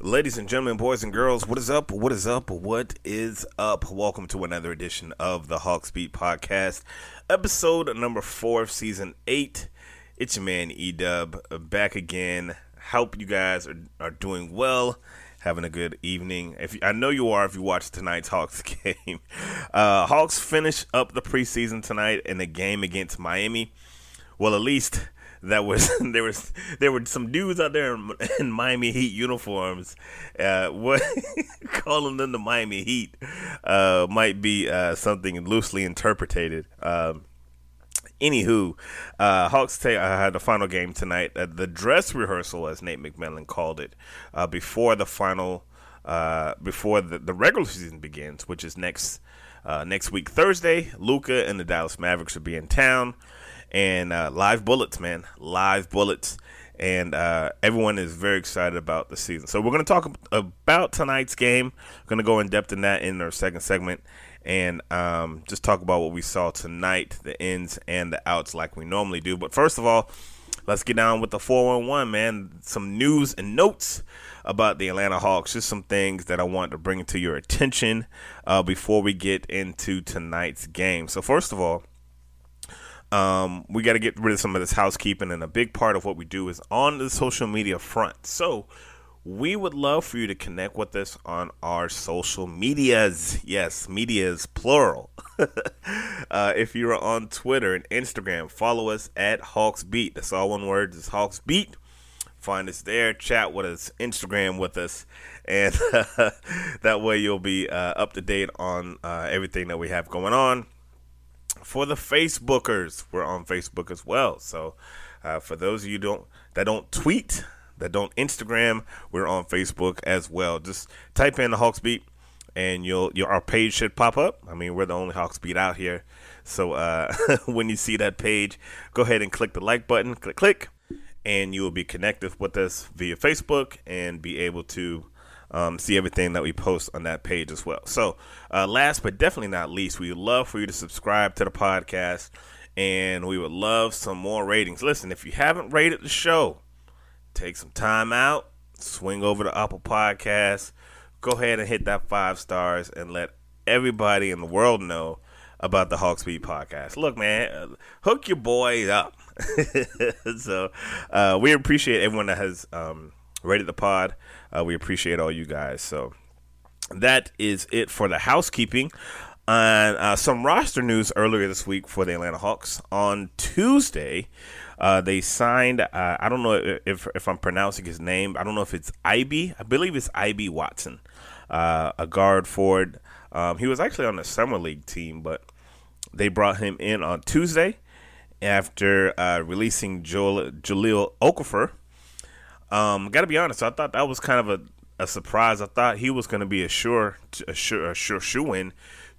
Ladies and gentlemen, boys and girls, what is up? What is up? What is up? Welcome to another edition of the Hawks Beat Podcast, episode number four of season eight. It's your man E Dub back again. Hope you guys are, are doing well, having a good evening. If you, I know you are, if you watched tonight's Hawks game, uh, Hawks finish up the preseason tonight in a game against Miami. Well, at least that was there was there were some dudes out there in, in Miami Heat uniforms. Uh, what calling them the Miami Heat uh, might be uh, something loosely interpreted. Um, anywho, uh, Hawks ta- uh, had the final game tonight. Uh, the dress rehearsal, as Nate McMillan called it, uh, before the final, uh, before the, the regular season begins, which is next uh, next week Thursday. Luka and the Dallas Mavericks will be in town and uh, live bullets, man, live bullets, and everyone is very excited about the season. So we're going to talk about tonight's game. We're going to go in depth in that in our second segment, and um, just talk about what we saw tonight, the ins and the outs, like we normally do. But first of all, let's get down with the 411, man. Some news and notes about the Atlanta Hawks. Just some things that I want to bring to your attention uh, before we get into tonight's game. So first of all. Um, we got to get rid of some of this housekeeping, and a big part of what we do is on the social media front. So, we would love for you to connect with us on our social medias. Yes, medias plural. uh, if you're on Twitter and Instagram, follow us at Hawks Beat. That's all one word. It's Hawks Beat. Find us there, chat with us, Instagram with us, and uh, that way you'll be uh, up to date on uh, everything that we have going on for the Facebookers. We're on Facebook as well. So uh, for those of you don't that don't tweet, that don't Instagram, we're on Facebook as well. Just type in the Hawks Beat, and you'll your our page should pop up. I mean, we're the only Hawks Beat out here. So uh, when you see that page, go ahead and click the like button. Click click, and you will be connected with us via Facebook and be able to um, see everything that we post on that page as well. So, uh, last but definitely not least, we would love for you to subscribe to the podcast and we would love some more ratings. Listen, if you haven't rated the show, take some time out, swing over to Apple Podcasts, go ahead and hit that five stars and let everybody in the world know about the Hawks Beat podcast. Look, man, uh, hook your boys up. so uh, we appreciate everyone that has um, rated the pod. Uh, we appreciate all you guys. So that is it for the housekeeping. And uh, some roster news earlier this week for the Atlanta Hawks. On Tuesday, uh, they signed. Uh, I don't know if if I'm pronouncing his name. I don't know if it's Ibi. I believe it's Ibi Watson, uh, a guard forward. Um, he was actually on the summer league team, but they brought him in on Tuesday after uh, releasing Joel, Jahlil Okafor. Um, Got to be honest, I thought that was kind of a, a surprise. I thought he was going to be a sure a sure a sure shoe in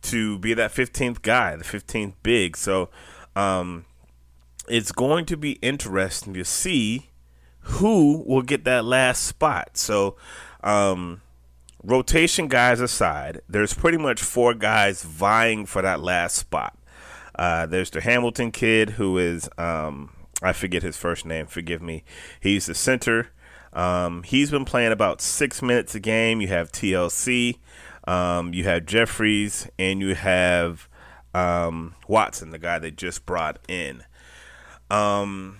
to be that 15th guy, the 15th big. So um, it's going to be interesting to see who will get that last spot. So um, rotation guys aside, there's pretty much four guys vying for that last spot. Uh, there's the Hamilton kid who is um, I forget his first name. Forgive me. He's the center. Um, he's been playing about six minutes a game. You have TLC. Um, you have Jeffries and you have um, Watson, the guy they just brought in. Um,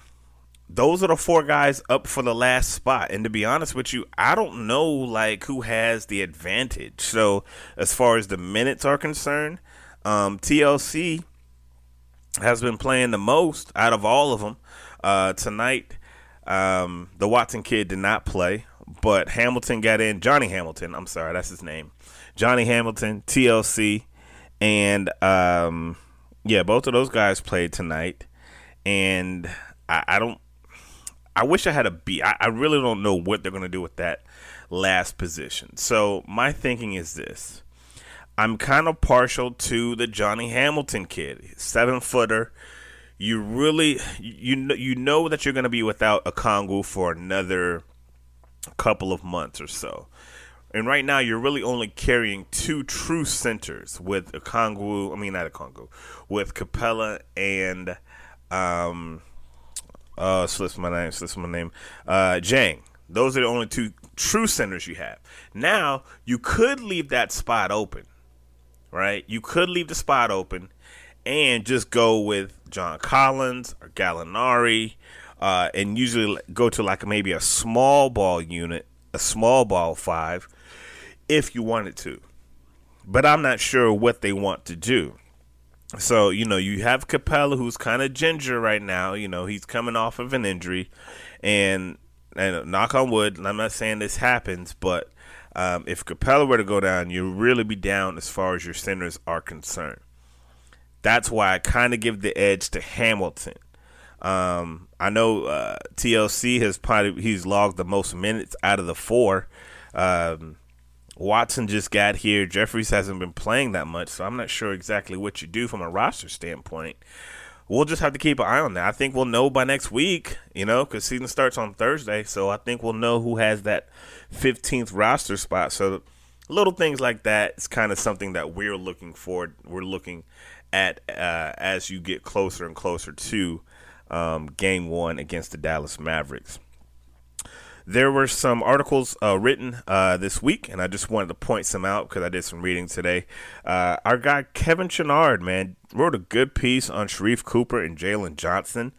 those are the four guys up for the last spot. And to be honest with you, I don't know like who has the advantage. So as far as the minutes are concerned, um, TLC has been playing the most out of all of them. Uh, tonight, um, the Watson kid did not play, but Hamilton got in. Johnny Hamilton, I'm sorry, that's his name. Johnny Hamilton, TLC, and um, yeah, both of those guys played tonight. And I, I don't. I wish I had a B. I, really don't know what they're going to do with that last position. So my thinking is this: I'm kind of partial to the Johnny Hamilton kid, seven footer. You really you know you know that you're going to be without Okongwu for another couple of months or so. And right now, you're really only carrying two true centers with Okongwu. I mean, not Okongwu, with Capela and um, uh, slips my name, slips my name, uh, Dieng. Those are the only two true centers you have. Now, you could leave that spot open, right? You could leave the spot open and just go with John Collins or Gallinari, uh, and usually go to like maybe a small ball unit, a small ball five if you wanted to. But I'm not sure what they want to do. So, you know, you have Capela who's kind of ginger right now. You know, he's coming off of an injury. And, and knock on wood, I'm not saying this happens, but um, if Capela were to go down, you'll really be down as far as your centers are concerned. That's why I kind of give the edge to Hamilton. Um, I know uh, TLC has probably he's logged the most minutes out of the four. Um, Watson just got here. Jeffries hasn't been playing that much, so I'm not sure exactly what you do from a roster standpoint. We'll just have to keep an eye on that. I think we'll know by next week, you know, because season starts on Thursday. So I think we'll know who has that 15th roster spot. So little things like that is kind of something that we're looking for. We're looking at uh, as you get closer and closer to um, game one against the Dallas Mavericks there were some articles uh, written uh, this week, and I just wanted to point some out because I did some reading today. Uh, our guy Kevin Chouinard, man, wrote a good piece on Sharife Cooper and Jalen Johnson.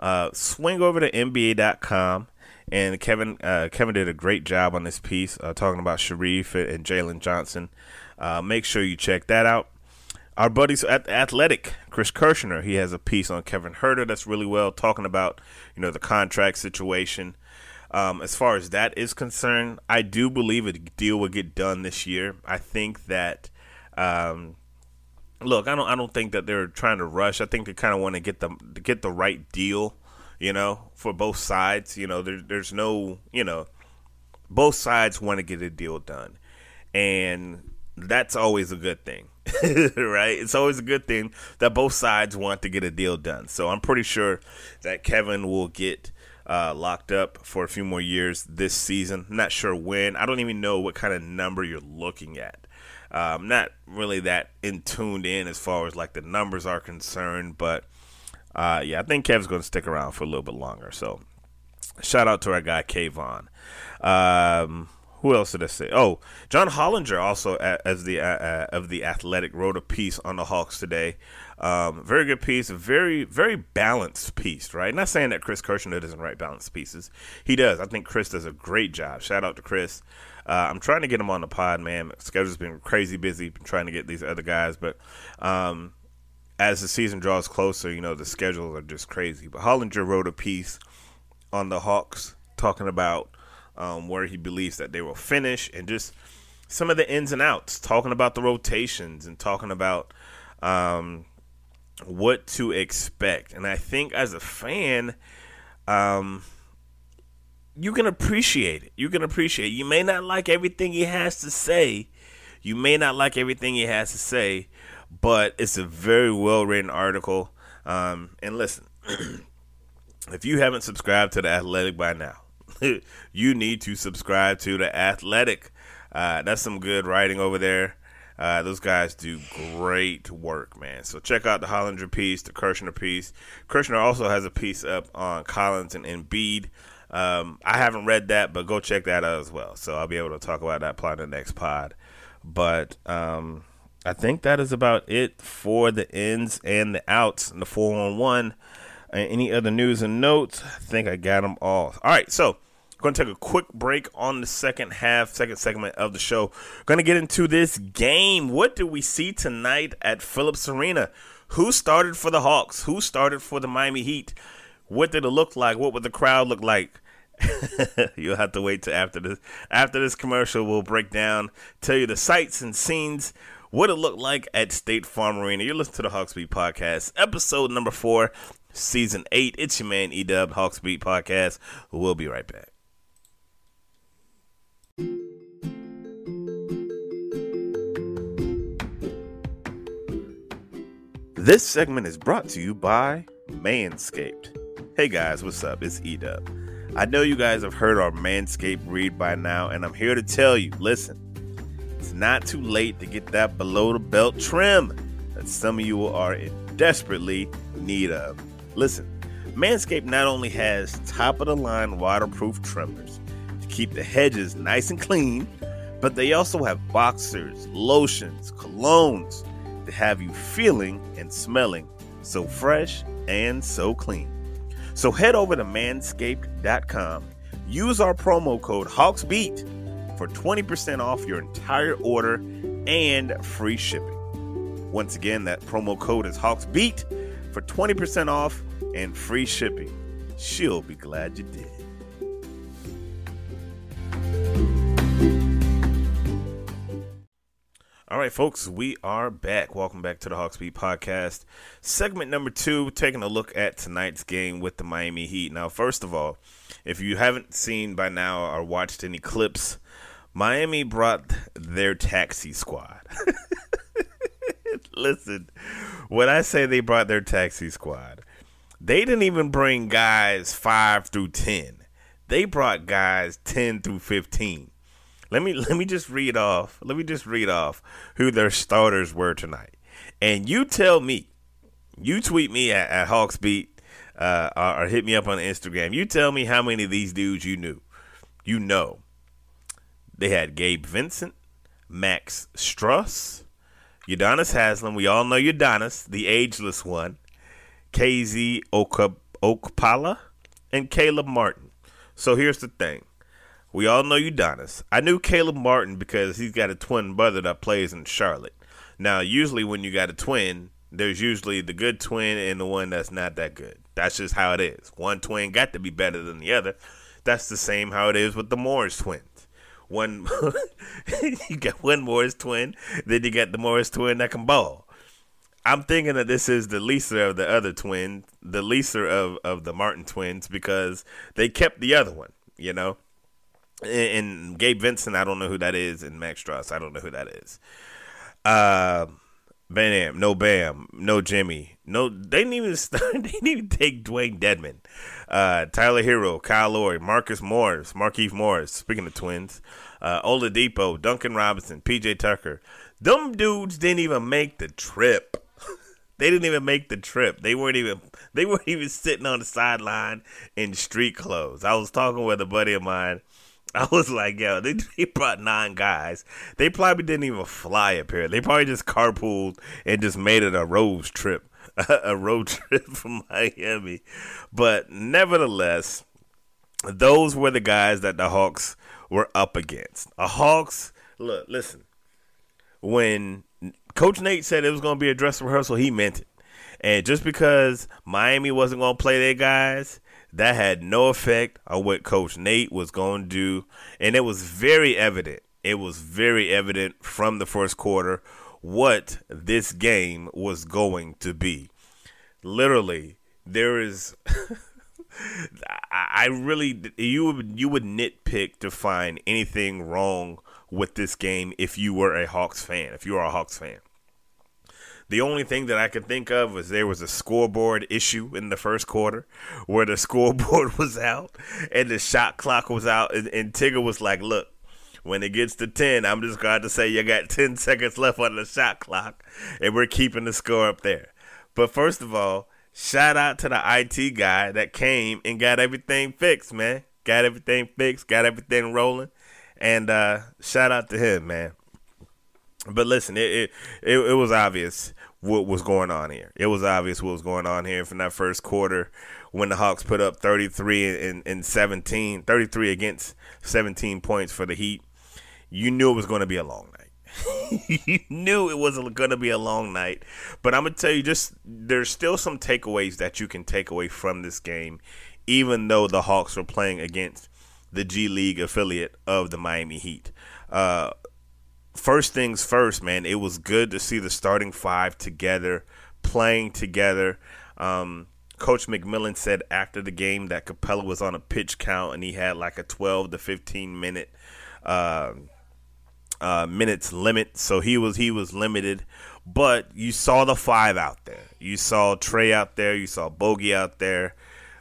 Uh, swing over to NBA.com, and Kevin uh, Kevin did a great job on this piece uh, talking about Sharife and Jalen Johnson. make sure you check that out. Our buddies at Athletic, Chris Kirschner, he has a piece on Kevin Huerter that's really well talking about you know the contract situation. Um, as far as that is concerned, I do believe a deal will get done this year. I think that. Um, look, I don't. I don't think that they're trying to rush. I think they kind of want to get the get the right deal, you know, for both sides. You know, there, there's no, you know, both sides want to get a deal done, and that's always a good thing, right? It's always a good thing that both sides want to get a deal done. So I'm pretty sure that Kevin will get uh, locked up for a few more years this season. Not sure when. I don't even know what kind of number you're looking at. I'm um, not really that in tuned in as far as like the numbers are concerned, but uh, yeah, I think Kev's going to stick around for a little bit longer. So shout out to our guy Kayvon. Um, who else did I say? Oh, John Hollinger also as the uh, uh, of the Athletic wrote a piece on the Hawks today. Um, very good piece, very very balanced piece. Right, not saying that Chris Kirschner doesn't write balanced pieces. He does. I think Chris does a great job. Shout out to Chris. Uh, I'm trying to get him on the pod, man. schedule's been crazy busy. Been trying to get these other guys, but um, as the season draws closer, you know the schedules are just crazy. But Hollinger wrote a piece on the Hawks talking about um, where he believes that they will finish and just some of the ins and outs, talking about the rotations and talking about um, what to expect. And I think as a fan, um, you can appreciate it. You can appreciate it. You may not like everything he has to say. You may not like everything he has to say, but it's a very well written article. Um, and listen, if you haven't subscribed to the Athletic by now, you need to subscribe to the Athletic. Uh, that's some good writing over there. Uh, those guys do great work, man. So check out the Hollinger piece, the Kirschner piece. Kirschner also has a piece up on Collins and Embiid. Um, I haven't read that, but go check that out as well. So I'll be able to talk about that plot in the next pod. But um, I think that is about it for the ins and the outs and the 411. Any other news and notes? I think I got them all. All right, so going to take a quick break on the second half, second segment of the show. Going to get into this game. What do we see tonight at Phillips Arena? Who started for the Hawks? Who started for the Miami Heat? What did it look like? What would the crowd look like? You'll have to wait till after this. After this commercial, we'll break down, tell you the sights and scenes what it looked like at State Farm Arena. You're listening to the Hawks Beat Podcast, episode number four season eight. It's your man E Dub Hawks Beat Podcast. We'll be right back. This segment is brought to you by Manscaped. Hey guys, what's up? It's E Dub. I know you guys have heard our Manscaped read by now, and I'm here to tell you listen, it's not too late to get that below the belt trim that some of you are in desperately need of. Listen, Manscaped not only has top of the line waterproof trimmers to keep the hedges nice and clean, but they also have boxers, lotions, colognes to have you feeling and smelling so fresh and so clean. So head over to manscaped.com, use our promo code HawksBeat for 20% off your entire order and free shipping. Once again, that promo code is HawksBeat for 20% off and free shipping. She'll be glad you did. Right, folks, we are back. Welcome back to the Hawks Beat Podcast. Segment number two, taking a look at tonight's game with the Miami Heat. Now, first of all, if you haven't seen by now or watched any clips, Miami brought their taxi squad. Listen, when I say they brought their taxi squad, they didn't even bring guys 5 through 10. They brought guys 10 through 15. Let me let me just read off. Let me just read off who their starters were tonight. And you tell me, you tweet me at, at Hawksbeat uh, or, hit me up on Instagram. You tell me how many of these dudes you knew. You know. They had Gabe Vincent, Max Strus, Udonis Haslem. We all know Udonis, the ageless one. KZ Okpala, and Caleb Martin. So here's the thing. We all know Udonis. I knew Caleb Martin because he's got a twin brother that plays in Charlotte. Now, usually when you got a twin, there's usually the good twin and the one that's not that good. That's just how it is. One twin got to be better than the other. That's the same how it is with the Morris twins one you got one Morris twin, then you got the Morris twin that can ball. I'm thinking that this is the leaser of the other twin, the leaser of, of the Martin twins, because they kept the other one, you know. And, Gabe Vincent, I don't know who that is, and Max Strus, I don't know who that is. Uh, Bam, no Bam, no Jimmy, no. They didn't even start, they didn't even take Dewayne Dedmon, uh, Tyler Herro, Kyle Lowry, Marcus Morris, Markieff Morris. Speaking of twins, uh, Oladipo, Duncan Robinson, PJ Tucker. Them dudes didn't even make the trip. they didn't even make the trip. They weren't even they weren't even sitting on the sideline in street clothes. I was talking with a buddy of mine I was like, yo, they, they brought nine guys. They probably didn't even fly up here. They probably just carpooled and just made it a road trip, a road trip from Miami. But nevertheless, those were the guys that the Hawks were up against. A Hawks, look, listen, when Coach Nate said it was going to be a dress rehearsal, he meant it. And just because Miami wasn't going to play their guys, that had no effect on what Coach Nate was going to do. And it was very evident. It was very evident from the first quarter what this game was going to be. Literally, there is. I really you would you would nitpick to find anything wrong with this game if you were a Hawks fan. If you are a Hawks fan. The only thing that I could think of was there was a scoreboard issue in the first quarter where the scoreboard was out and the shot clock was out, and, and Tigger was like, "Look, when it gets to 10, I'm just going to say you got 10 seconds left on the shot clock, and we're keeping the score up there. But first of all, shout out to the IT guy that came and got everything fixed, man. Got everything fixed, got everything rolling. And uh, shout out to him, man. But listen, it, it, it it was obvious what was going on here. It was obvious what was going on here from that first quarter when the Hawks put up 33 and, and 17, 33 against 17 points for the Heat. You knew it was going to be a long night. you knew it was going to be a long night. But I'm going to tell you just there's still some takeaways that you can take away from this game even though the Hawks were playing against the G League affiliate of the Miami Heat. Uh, first things first, man, it was good to see the starting five together, playing together. Um, Coach McMillan said after the game that Capela was on a pitch count and he had like a 12 to 15 minute uh, uh, minutes limit, so he was he was limited. But you saw the five out there. You saw Trae out there. You saw Bogey out there.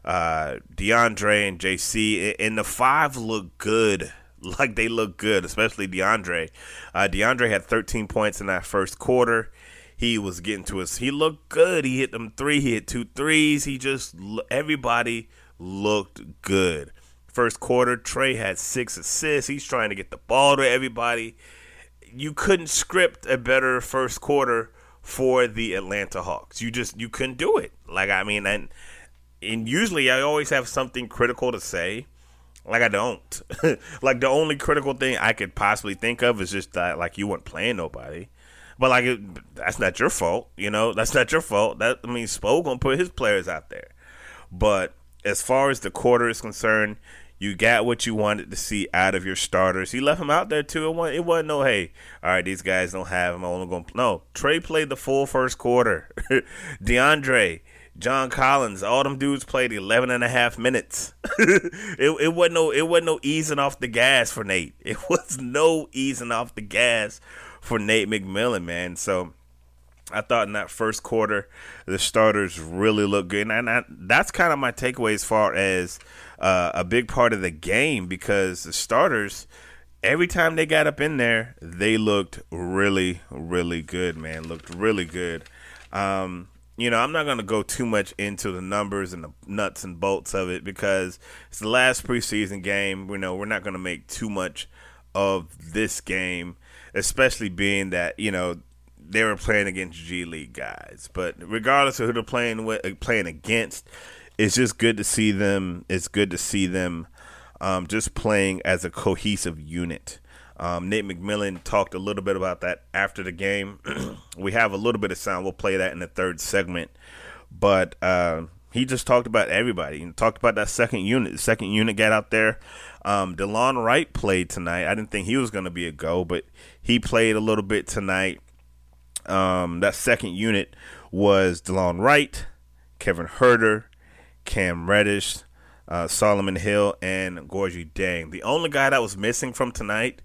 Uh, DeAndre and JC, and the five look good like they look good, especially DeAndre. Uh, DeAndre had 13 points in that first quarter. He was getting to us. He looked good. He hit them three. He hit two threes. He just everybody looked good. First quarter, Trae had six assists. He's trying to get the ball to everybody. You couldn't script a better first quarter for the Atlanta Hawks. You just you couldn't do it. Like I mean, and and usually I always have something critical to say like I don't. like the only critical thing I could possibly think of is just that like you weren't playing nobody. But like it, that's not your fault, you know. That's not your fault. That I mean, Spo gonna put his players out there. But as far as the quarter is concerned, you got what you wanted to see out of your starters. He left them out there too. It wasn't, it wasn't no hey, all right, these guys don't have him. I'm only gonna no. Trae played the full first quarter. DeAndre John Collins, all them dudes played 11 and a half minutes. it, it wasn't no it wasn't no easing off the gas for Nate. It was no easing off the gas for Nate McMillan, man. So I thought in that first quarter the starters really looked good, and I, that's kind of my takeaway as far as uh, a big part of the game because the starters every time they got up in there, they looked really, really good, man. Looked really good. Um, you know, I'm not going to go too much into the numbers and the nuts and bolts of it because it's the last preseason game. You know, we're not going to make too much of this game, especially being that, you know, they were playing against G League guys. But regardless of who they're playing with, uh, playing against, it's just good to see them. It's good to see them um, just playing as a cohesive unit. Um, Nate McMillan talked a little bit about that after the game. we have a little bit of sound. We'll play that in the third segment. But uh, he just talked about everybody. He talked about that second unit. The second unit got out there. Um, Delon Wright played tonight. I didn't think he was going to be a go, but he played a little bit tonight. Um, that second unit was Delon Wright, Kevin Huerter, Cam Reddish, uh, Solomon Hill, and Gorgui Dieng. The only guy that was missing from tonight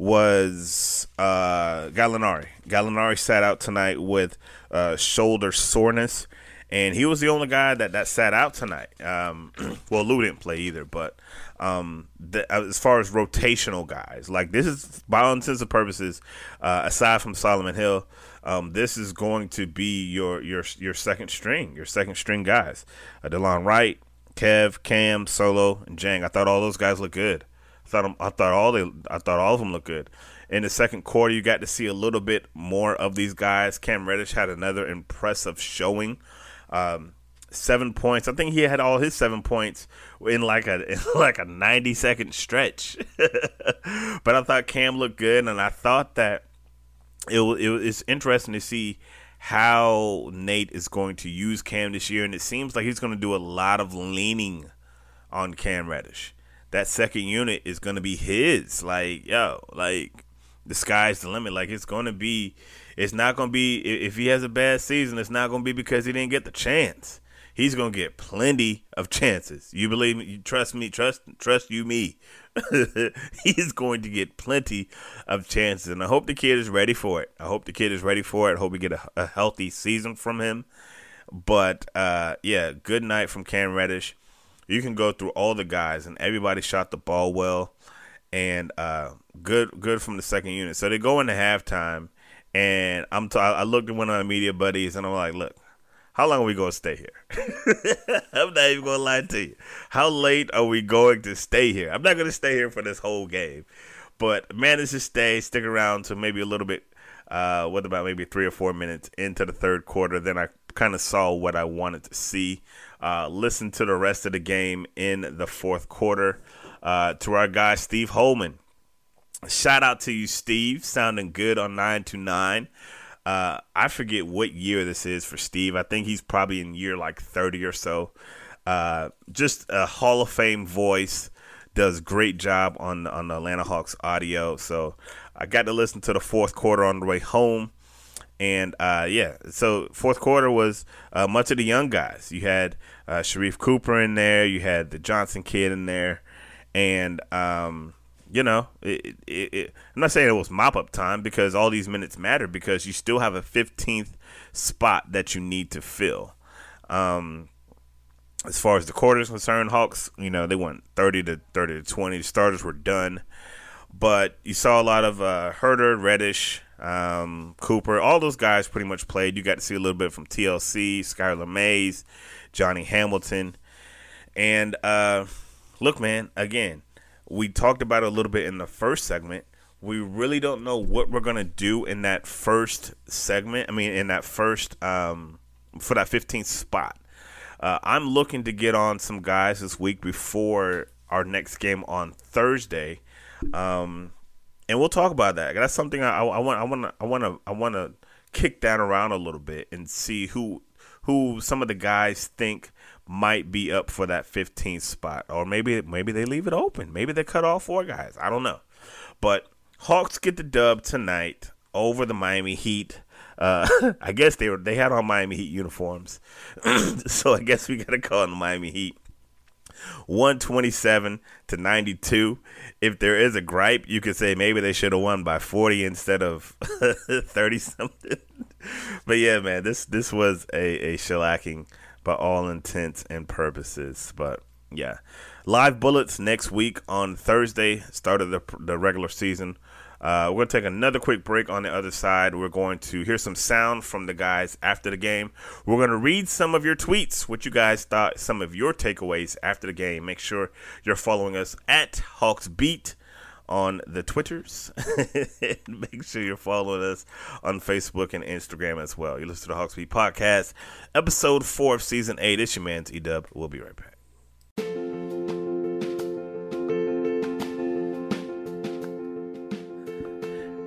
was uh, Gallinari. Gallinari sat out tonight with uh, shoulder soreness, and he was the only guy that, that sat out tonight. Um, well, Lou didn't play either, but um, the, as far as rotational guys, like this is, by all intents and purposes, uh, aside from Solomon Hill, um, this is going to be your your your second string, your second string guys. Uh, Delon Wright, Kev, Cam, Solo, and Dieng. I thought all those guys looked good thought I thought all they I thought all of them looked good. In the second quarter, you got to see a little bit more of these guys. Cam Reddish had another impressive showing. Um, seven points. I think he had all his seven points in like a in like a ninety second stretch. but I thought Cam looked good, and I thought that it, it it's interesting to see how Nate is going to use Cam this year, and it seems like he's going to do a lot of leaning on Cam Reddish. That second unit is going to be his. Like yo, like the sky's the limit. Like it's going to be. It's not going to be if he has a bad season. It's not going to be because he didn't get the chance he's gonna get plenty of chances. You believe me? You trust me? Trust trust you me. he's going to get plenty of chances, and I hope the kid is ready for it. I hope the kid is ready for it. I hope we get a, a healthy season from him. But uh, yeah, good night from Cam Reddish. You can go through all the guys, and everybody shot the ball well, and uh, good good from the second unit. So they go into halftime, and I'm t- I looked at one of my media buddies, and I'm like, look how long are we to stay here? I'm not even to lie to you. How late are we going to stay here? I'm not to stay here for this whole game, but managed to stay, stick around to maybe a little bit. Uh, what about maybe three or four minutes into the third quarter? Then I kind of saw what I wanted to see. Uh, listen to the rest of the game in the fourth quarter. Uh, to our guy Steve Holman. Shout out to you, Steve. Sounding good on nine to nine. Uh, I forget what year this is for Steve. I think he's probably in year like 30 or so. Uh, just a Hall of Fame voice. Does great job on on the Atlanta Hawks audio. So I got to listen to the fourth quarter on the way home. And uh, yeah, so fourth quarter was uh, much of the young guys. You had uh, Sharife Cooper in there. You had the Johnson kid in there, and um, you know, it, it, it, I'm not saying it was mop up time because all these minutes matter because you still have a 15th spot that you need to fill. Um, as far as the quarters concerned, Hawks, you know, they went 30 to 30 to 20. The starters were done, but you saw a lot of uh, Huerter, Reddish, um, Cooper, all those guys pretty much played. You got to see a little bit from TLC, Skylar Mays, Johnny Hamilton, and uh, look, man, again we talked about it a little bit in the first segment. We really don't know what we're gonna do in that first segment. I mean, in that first um, for that 15th spot. Uh, I'm looking to get on some guys this week before our next game on Thursday, um, and we'll talk about that. That's something I, I want. I want. I want to. I want to kick that around a little bit and see who who some of the guys think might be up for that 15th spot, or maybe maybe they leave it open. Maybe they cut off four guys. I don't know, but Hawks get the dub tonight over the Miami Heat. Uh, I guess they were they had on Miami Heat uniforms, so I guess we got to call them the Miami Heat. 127 to 92. If there is a gripe, you could say maybe they should have won by 40 instead of 30 something. but yeah, man, this this was a, a shellacking by all intents and purposes. But yeah, live bullets next week on Thursday, start of the, the regular season. Uh, we're going to take another quick break on the other side. We're going to hear some sound from the guys after the game. We're going to read some of your tweets, what you guys thought, some of your takeaways after the game. Make sure you're following us at Hawks Beat on the Twitters. Make sure you're following us on Facebook and Instagram as well. You listen to the Hawks Beat Podcast, episode four of season eight. It's your man's E Dub. We'll be right back.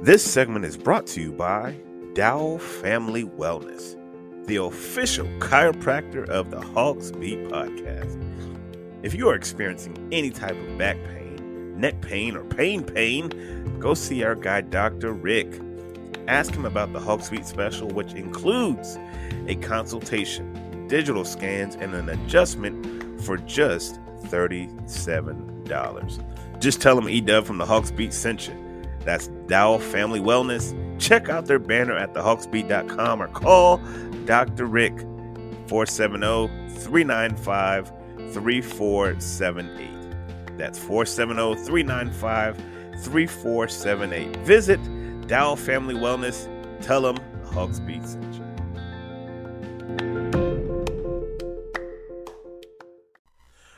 This segment is brought to you by Dow Family Wellness, the official chiropractor of the Hawks Beat podcast. If you are experiencing any type of back pain, neck pain, or pain pain, go see our guy, Dr. Rick. Ask him about the Hawk Suite special, which includes a consultation, digital scans, and an adjustment for just $37. Just tell him E-Dub from the Hawks Beat sent you. That's Dow Family Wellness. Check out their banner at thehawksbeat.com or call Dr. Rick 470 395 3478. That's 470 395 3478. Visit Dow Family Wellness. Tell them Hawks Beat sent you.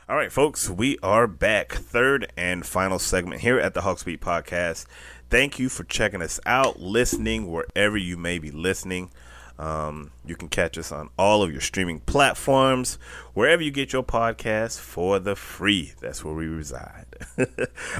All right, folks, we are back. Third and final segment here at the Hawks Beat Podcast. Thank you for checking us out, listening wherever you may be listening. Um, you can catch us on all of your streaming platforms, wherever you get your podcasts for the free. That's where we reside. all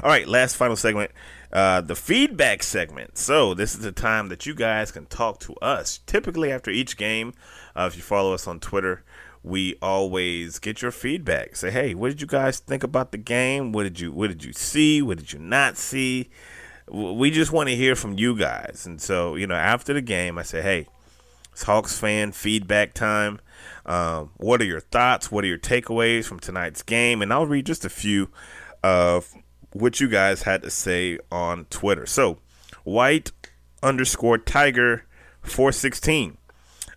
right, last final segment, uh, the feedback segment. So this is the time that you guys can talk to us. Typically after each game, uh, if you follow us on Twitter, we always get your feedback. Say, hey, what did you guys think about the game? What did you What did you see? What did you not see? We just want to hear from you guys. And so, you know, after the game, I say, hey, it's Hawks fan feedback time. Um, what are your thoughts? What are your takeaways from tonight's game? And I'll read just a few of what you guys had to say on Twitter. So, white underscore tiger 416.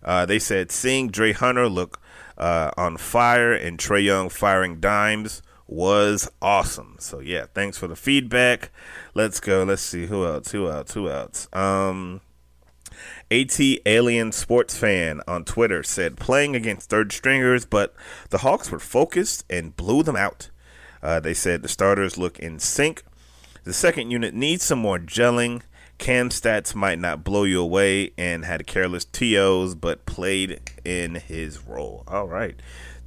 Uh, they said seeing Dre Hunter look uh, on fire and Trae Young firing dimes was awesome. So yeah, thanks for the feedback. Let's go. Let's see who else. Who else? Who else? Um, AT Alien Sports Fan on Twitter said playing against third stringers, but the Hawks were focused and blew them out. Uh, they said the starters look in sync. The second unit needs some more gelling. Cam stats might not blow you away and had careless TOs, but played in his role. All right.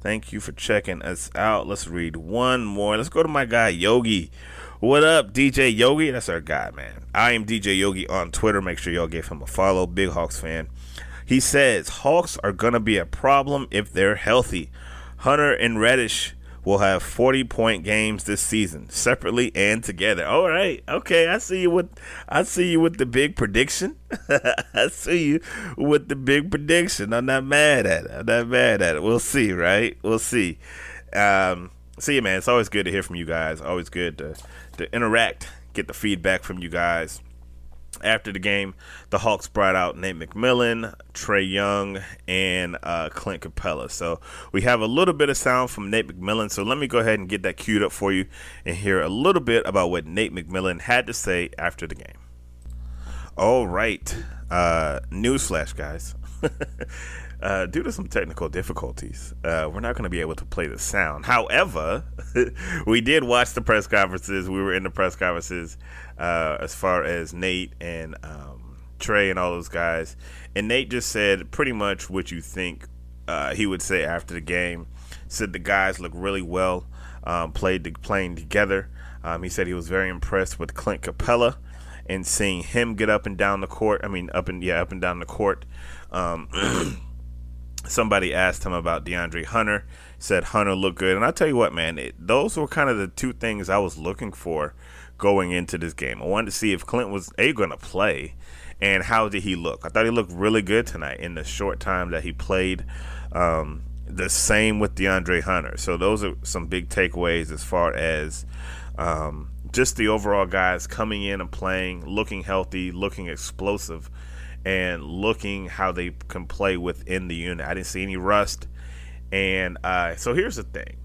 Thank you for checking us out. Let's read one more. Let's go to my guy Yogi. What up, DJ Yogi? That's our guy, man. I am DJ Yogi on Twitter. Make sure y'all give him a follow. Big Hawks fan. He says Hawks are gonna be a problem if they're healthy. Hunter and Reddish will have 40 point games this season, separately and together. All right. Okay, I see you with I see you with the big prediction. I see you with the big prediction. I'm not mad at it. I'm not mad at it. We'll see, right? We'll see. Um see you man, it's always good to hear from you guys. Always good to to interact, get the feedback from you guys. After the game, the Hawks brought out Nate McMillan, Trae Young, and uh, Clint Capela. So we have a little bit of sound from Nate McMillan. So let me go ahead and get that queued up for you and hear a little bit about what Nate McMillan had to say after the game. All right. Uh, newsflash, guys. Uh, due to some technical difficulties, uh, we're not going to be able to play the sound. However, we did watch the press conferences. We were in the press conferences uh, as far as Nate and um, Trae and all those guys. And Nate just said pretty much what you think uh, he would say after the game. Said the guys look really well, um, played the, playing together. Um, he said he was very impressed with Clint Capela and seeing him get up and down the court. I mean, up and yeah, up and down the court. Um, somebody asked him about DeAndre Hunter, said Hunter looked good. And I tell you what, man, it, those were kind of the two things I was looking for going into this game. I wanted to see if Clint was a going to play, and how did he look. I thought he looked really good tonight in the short time that he played. Um, the same with DeAndre Hunter. So those are some big takeaways as far as um, just the overall guys coming in and playing, looking healthy, looking explosive and looking how they can play within the unit. I didn't see any rust. And uh, so here's the thing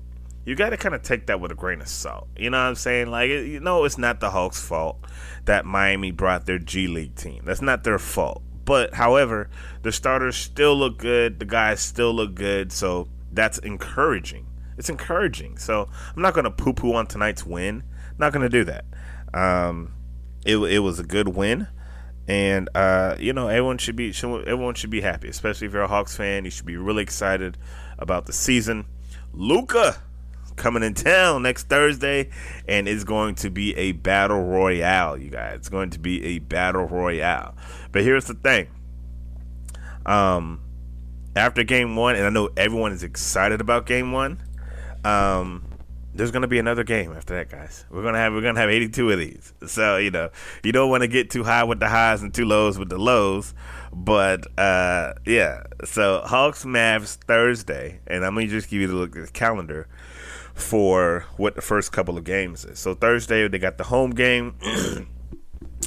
you got to kind of take that with a grain of salt. You know what I'm saying? Like, you know, it's not the Hawks' fault that Miami brought their G League team. That's not their fault. But, however, the starters still look good. The guys still look good. So that's encouraging. It's encouraging. So I'm not going to poo poo on tonight's win. Not going to do that. Um, it, it was a good win and uh, you know everyone should be everyone should be happy, especially if you're a Hawks fan. You should be really excited about the season. Luka coming in town next Thursday, and it's going to be a battle royale, you guys. It's going to be a battle royale. But here's the thing. Um, after game one, and I know everyone is excited about game one. Um, there's gonna be another game after that, guys. We're gonna have we're gonna have 82 of these. So you know you don't want to get too high with the highs and too lows with the lows. But uh, yeah, so Hawks Mavs Thursday, and I'm gonna just give you the look at the calendar for what the first couple of games is. So Thursday they got the home game.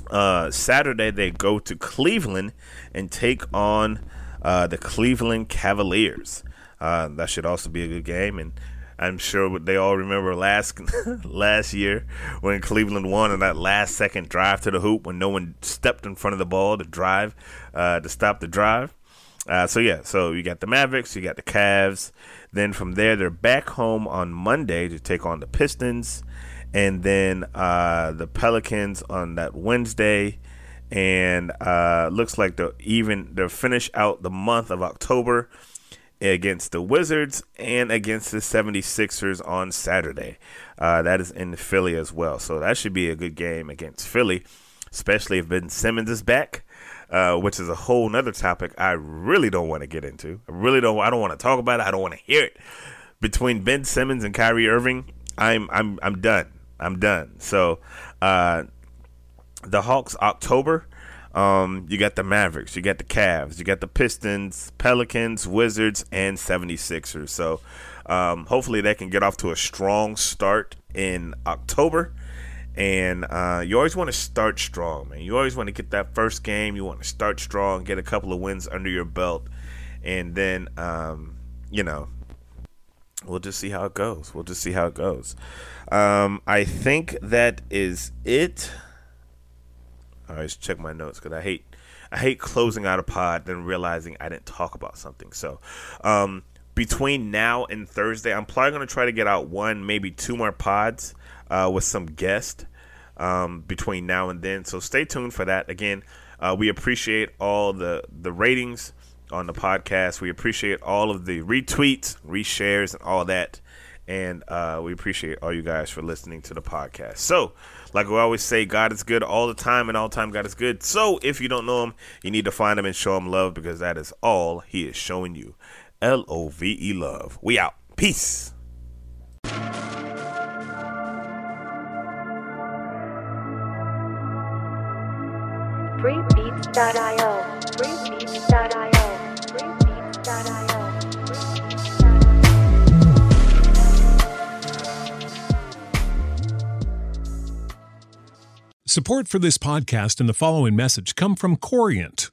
uh, Saturday they go to Cleveland and take on uh, the Cleveland Cavaliers. Uh, that should also be a good game and I'm sure they all remember last last year when Cleveland won in that last second drive to the hoop when no one stepped in front of the ball to drive uh, to stop the drive. Uh, so yeah, so you got the Mavericks, you got the Cavs. Then from there, they're back home on Monday to take on the Pistons, and then uh, the Pelicans on that Wednesday. And uh, looks like they'll even they'll finish out the month of October against the Wizards and against the 76ers on Saturday. Uh, that is in Philly as well. So that should be a good game against Philly, especially if Ben Simmons is back. Uh, which is a whole nother topic I really don't want to get into. I really don't. I don't want to talk about it. I don't want to hear it. Between Ben Simmons and Kyrie Irving, I'm I'm I'm done. I'm done. So, uh, the Hawks October. Um, you got the Mavericks, you got the Cavs, you got the Pistons, Pelicans, Wizards, and 76ers. So um, hopefully they can get off to a strong start in October. And uh, you always want to start strong, man. You always want to get that first game. You want to start strong, get a couple of wins under your belt, and then, um, you know, we'll just see how it goes. We'll just see how it goes. Um, I think that is it. I always check my notes because I hate I hate closing out a pod then realizing I didn't talk about something. So, um, between now and Thursday, I'm probably going to try to get out one, maybe two more pods uh, with some guests um, between now and then. So stay tuned for that. Again, uh, we appreciate all the the ratings on the podcast. We appreciate all of the retweets, reshares, and all that. And uh, we appreciate all you guys for listening to the podcast. So, like we always say, God is good all the time, and all time God is good. So, if you don't know Him, you need to find Him and show Him love because that is all He is showing you. L O V E love. We out. Peace. Freebeats.io. Freebeats.io. Support for this podcast and the following message come from Corient.